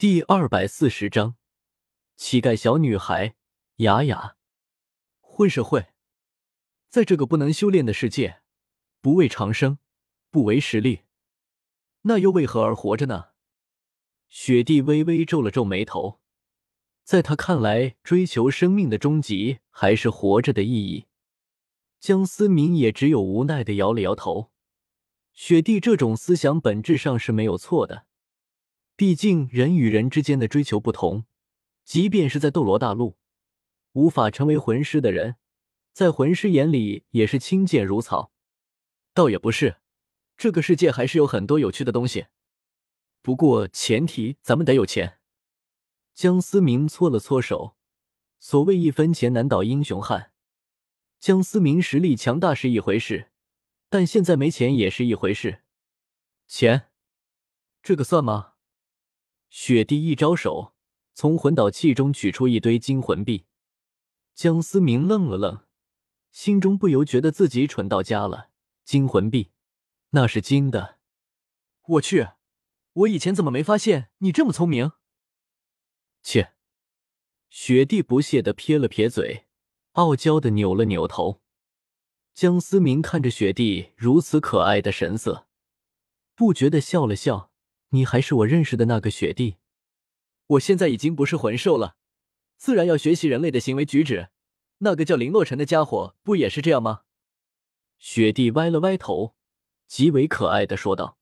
第二百四十章，乞丐小女孩雅雅，混社会，在这个不能修炼的世界，不为长生，不为实力，那又为何而活着呢？雪帝微微皱了皱眉头，在他看来，追求生命的终极还是活着的意义。江思明也只有无奈的摇了摇头。雪帝这种思想本质上是没有错的。毕竟人与人之间的追求不同，即便是在斗罗大陆，无法成为魂师的人，在魂师眼里也是轻贱如草。倒也不是，这个世界还是有很多有趣的东西。不过前提咱们得有钱。江思明搓了搓手，所谓一分钱难倒英雄汉。江思明实力强大是一回事，但现在没钱也是一回事。钱，这个算吗？雪帝一招手，从魂导器中取出一堆金魂币。江思明愣了愣，心中不由觉得自己蠢到家了。金魂币，那是金的。我去，我以前怎么没发现你这么聪明？切！雪帝不屑的撇了撇嘴，傲娇的扭了扭头。江思明看着雪帝如此可爱的神色，不觉的笑了笑。你还是我认识的那个雪帝，我现在已经不是魂兽了，自然要学习人类的行为举止。那个叫林洛尘的家伙不也是这样吗？雪帝歪了歪头，极为可爱的说道：“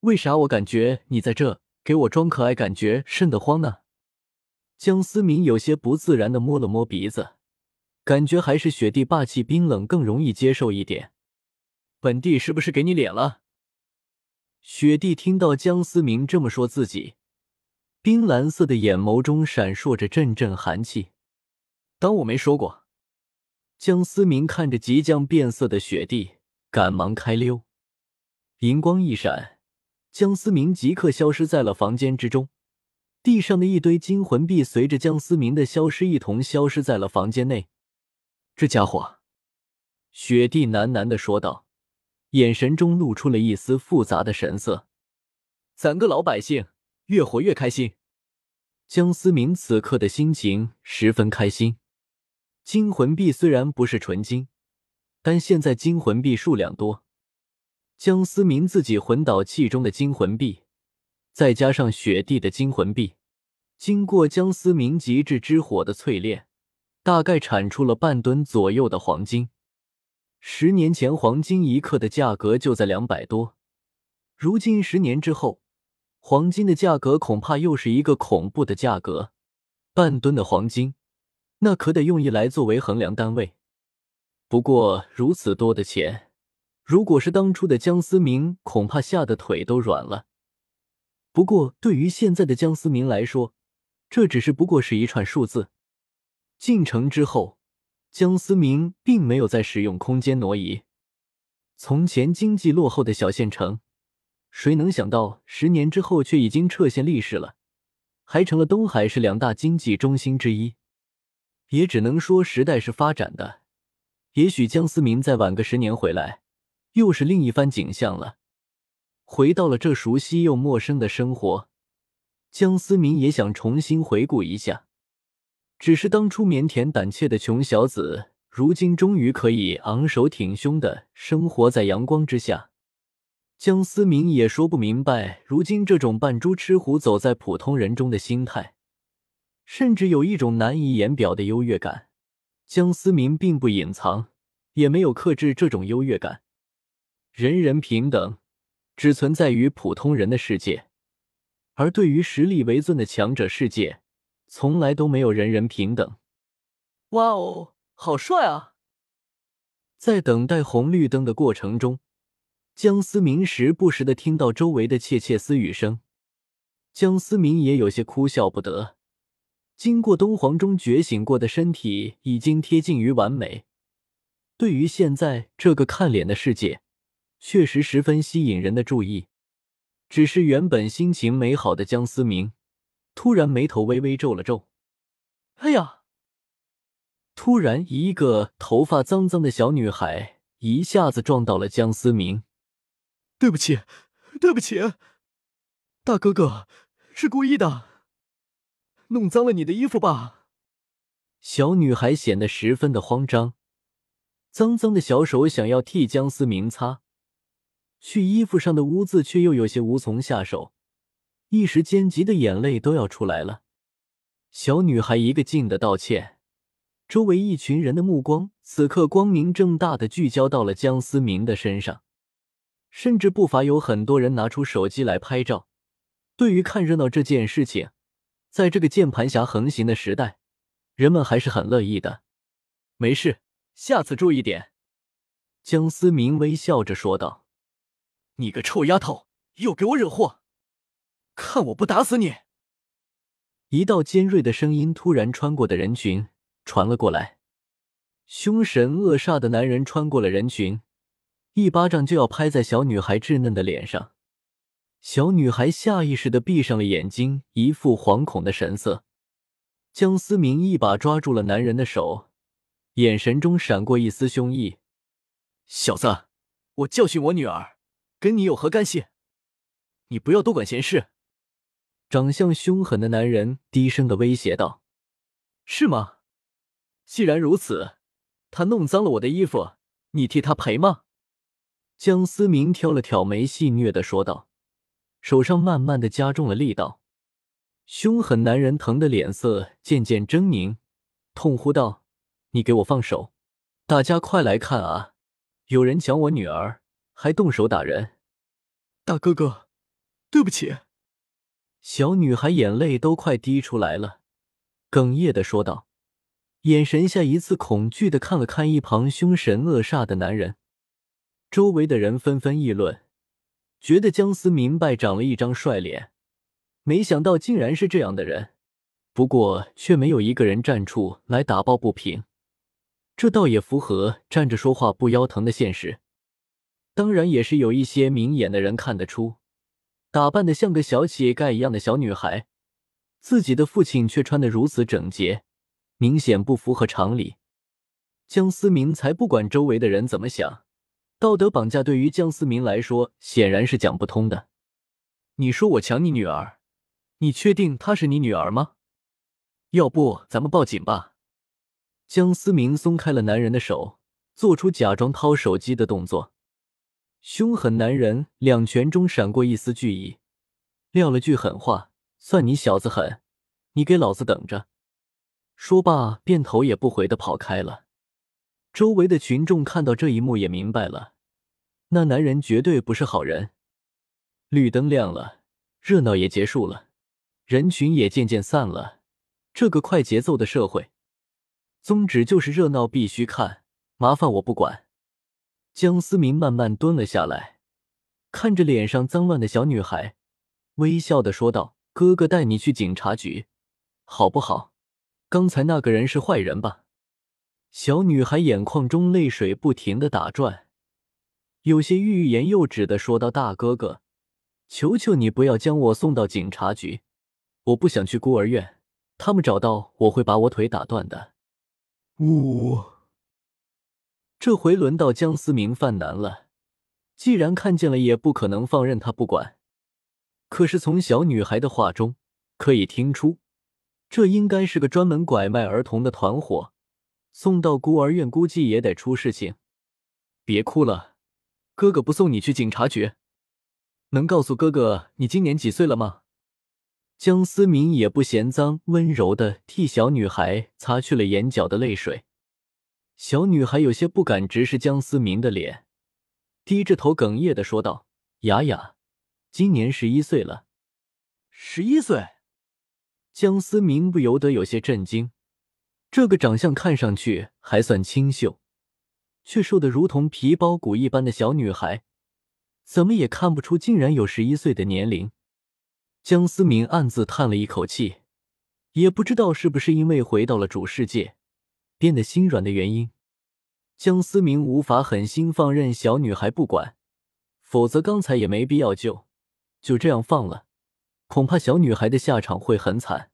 为啥我感觉你在这给我装可爱，感觉瘆得慌呢？”江思明有些不自然的摸了摸鼻子，感觉还是雪帝霸气冰冷更容易接受一点。本帝是不是给你脸了？雪帝听到江思明这么说自己，冰蓝色的眼眸中闪烁着阵阵寒气。当我没说过。江思明看着即将变色的雪帝，赶忙开溜。银光一闪，江思明即刻消失在了房间之中。地上的一堆金魂币随着江思明的消失一同消失在了房间内。这家伙，雪帝喃喃的说道。眼神中露出了一丝复杂的神色。咱个老百姓越活越开心。江思明此刻的心情十分开心。金魂币虽然不是纯金，但现在金魂币数量多。江思明自己魂导器中的金魂币，再加上雪帝的金魂币，经过江思明极致之火的淬炼，大概产出了半吨左右的黄金。十年前，黄金一克的价格就在两百多，如今十年之后，黄金的价格恐怕又是一个恐怖的价格。半吨的黄金，那可得用一来作为衡量单位。不过如此多的钱，如果是当初的江思明，恐怕吓得腿都软了。不过对于现在的江思明来说，这只是不过是一串数字。进城之后。江思明并没有再使用空间挪移。从前经济落后的小县城，谁能想到十年之后却已经撤县立市了，还成了东海市两大经济中心之一。也只能说时代是发展的。也许江思明再晚个十年回来，又是另一番景象了。回到了这熟悉又陌生的生活，江思明也想重新回顾一下。只是当初腼腆胆怯的穷小子，如今终于可以昂首挺胸的生活在阳光之下。江思明也说不明白，如今这种扮猪吃虎、走在普通人中的心态，甚至有一种难以言表的优越感。江思明并不隐藏，也没有克制这种优越感。人人平等，只存在于普通人的世界，而对于实力为尊的强者世界。从来都没有人人平等。哇哦，好帅啊！在等待红绿灯的过程中，江思明时不时的听到周围的窃窃私语声，江思明也有些哭笑不得。经过东皇中觉醒过的身体已经贴近于完美，对于现在这个看脸的世界，确实十分吸引人的注意。只是原本心情美好的江思明。突然，眉头微微皱了皱。哎呀！突然，一个头发脏脏的小女孩一下子撞到了江思明。对不起，对不起，大哥哥是故意的。弄脏了你的衣服吧？小女孩显得十分的慌张，脏脏的小手想要替江思明擦去衣服上的污渍，却又有些无从下手，一时间急得眼泪都要出来了。小女孩一个劲的道歉，周围一群人的目光此刻光明正大的聚焦到了江思明的身上，甚至不乏有很多人拿出手机来拍照。对于看热闹这件事情，在这个键盘侠横行的时代，人们还是很乐意的。没事，下次注意点。”江思明微笑着说道。“你个臭丫头，又给我惹祸！看我不打死你！”一道尖锐的声音突然穿过的人群传了过来，凶神恶煞的男人穿过了人群，一巴掌就要拍在小女孩稚嫩的脸上。小女孩下意识的闭上了眼睛，一副惶恐的神色。江思明一把抓住了男人的手，眼神中闪过一丝凶意：“小子，我教训我女儿，跟你有何干系？你不要多管闲事。”长相凶狠的男人低声的威胁道：“是吗？既然如此，他弄脏了我的衣服，你替他赔吗？”江思明挑了挑眉，戏谑的说道。手上慢慢的加重了力道，凶狠男人疼的脸色渐渐狰狞，痛呼道：“你给我放手！大家快来看啊！有人抢我女儿，还动手打人！”大哥哥，对不起。小女孩眼泪都快滴出来了，哽咽的说道，眼神下一次恐惧的看了看一旁凶神恶煞的男人，周围的人纷纷议论。觉得江思明白长了一张帅脸，没想到竟然是这样的人。不过却没有一个人站出来打抱不平，这倒也符合站着说话不腰疼的现实。当然，也是有一些明眼的人看得出，打扮的像个小乞丐一样的小女孩，自己的父亲却穿得如此整洁，明显不符合常理。江思明才不管周围的人怎么想。道德绑架对于江思明来说显然是讲不通的。你说我抢你女儿，你确定她是你女儿吗？要不咱们报警吧。江思明松开了男人的手，做出假装掏手机的动作。凶狠男人两拳中闪过一丝惧意，撂了句狠话：“算你小子狠，你给老子等着！”说罢，便头也不回的跑开了。周围的群众看到这一幕也明白了，那男人绝对不是好人。绿灯亮了，热闹也结束了，人群也渐渐散了。这个快节奏的社会，宗旨就是热闹必须看，麻烦我不管。江思明慢慢蹲了下来，看着脸上脏乱的小女孩，微笑的说道：“哥哥带你去警察局，好不好？刚才那个人是坏人吧？”小女孩眼眶中泪水不停的打转，有些欲言又止的说道：“大哥哥，求求你不要将我送到警察局，我不想去孤儿院，他们找到我会把我腿打断的。”呜，这回轮到江思明犯难了，既然看见了，也不可能放任他不管。可是从小女孩的话中可以听出，这应该是个专门拐卖儿童的团伙。送到孤儿院，估计也得出事情。别哭了，哥哥不送你去警察局。能告诉哥哥你今年几岁了吗？江思明也不嫌脏，温柔的替小女孩擦去了眼角的泪水。小女孩有些不敢直视江思明的脸，低着头哽咽的说道：“雅雅，今年十一岁了。”十一岁，江思明不由得有些震惊。这个长相看上去还算清秀，却瘦得如同皮包骨一般的小女孩，怎么也看不出竟然有十一岁的年龄。江思明暗自叹了一口气，也不知道是不是因为回到了主世界，变得心软的原因。江思明无法狠心放任小女孩不管，否则刚才也没必要救，就这样放了，恐怕小女孩的下场会很惨。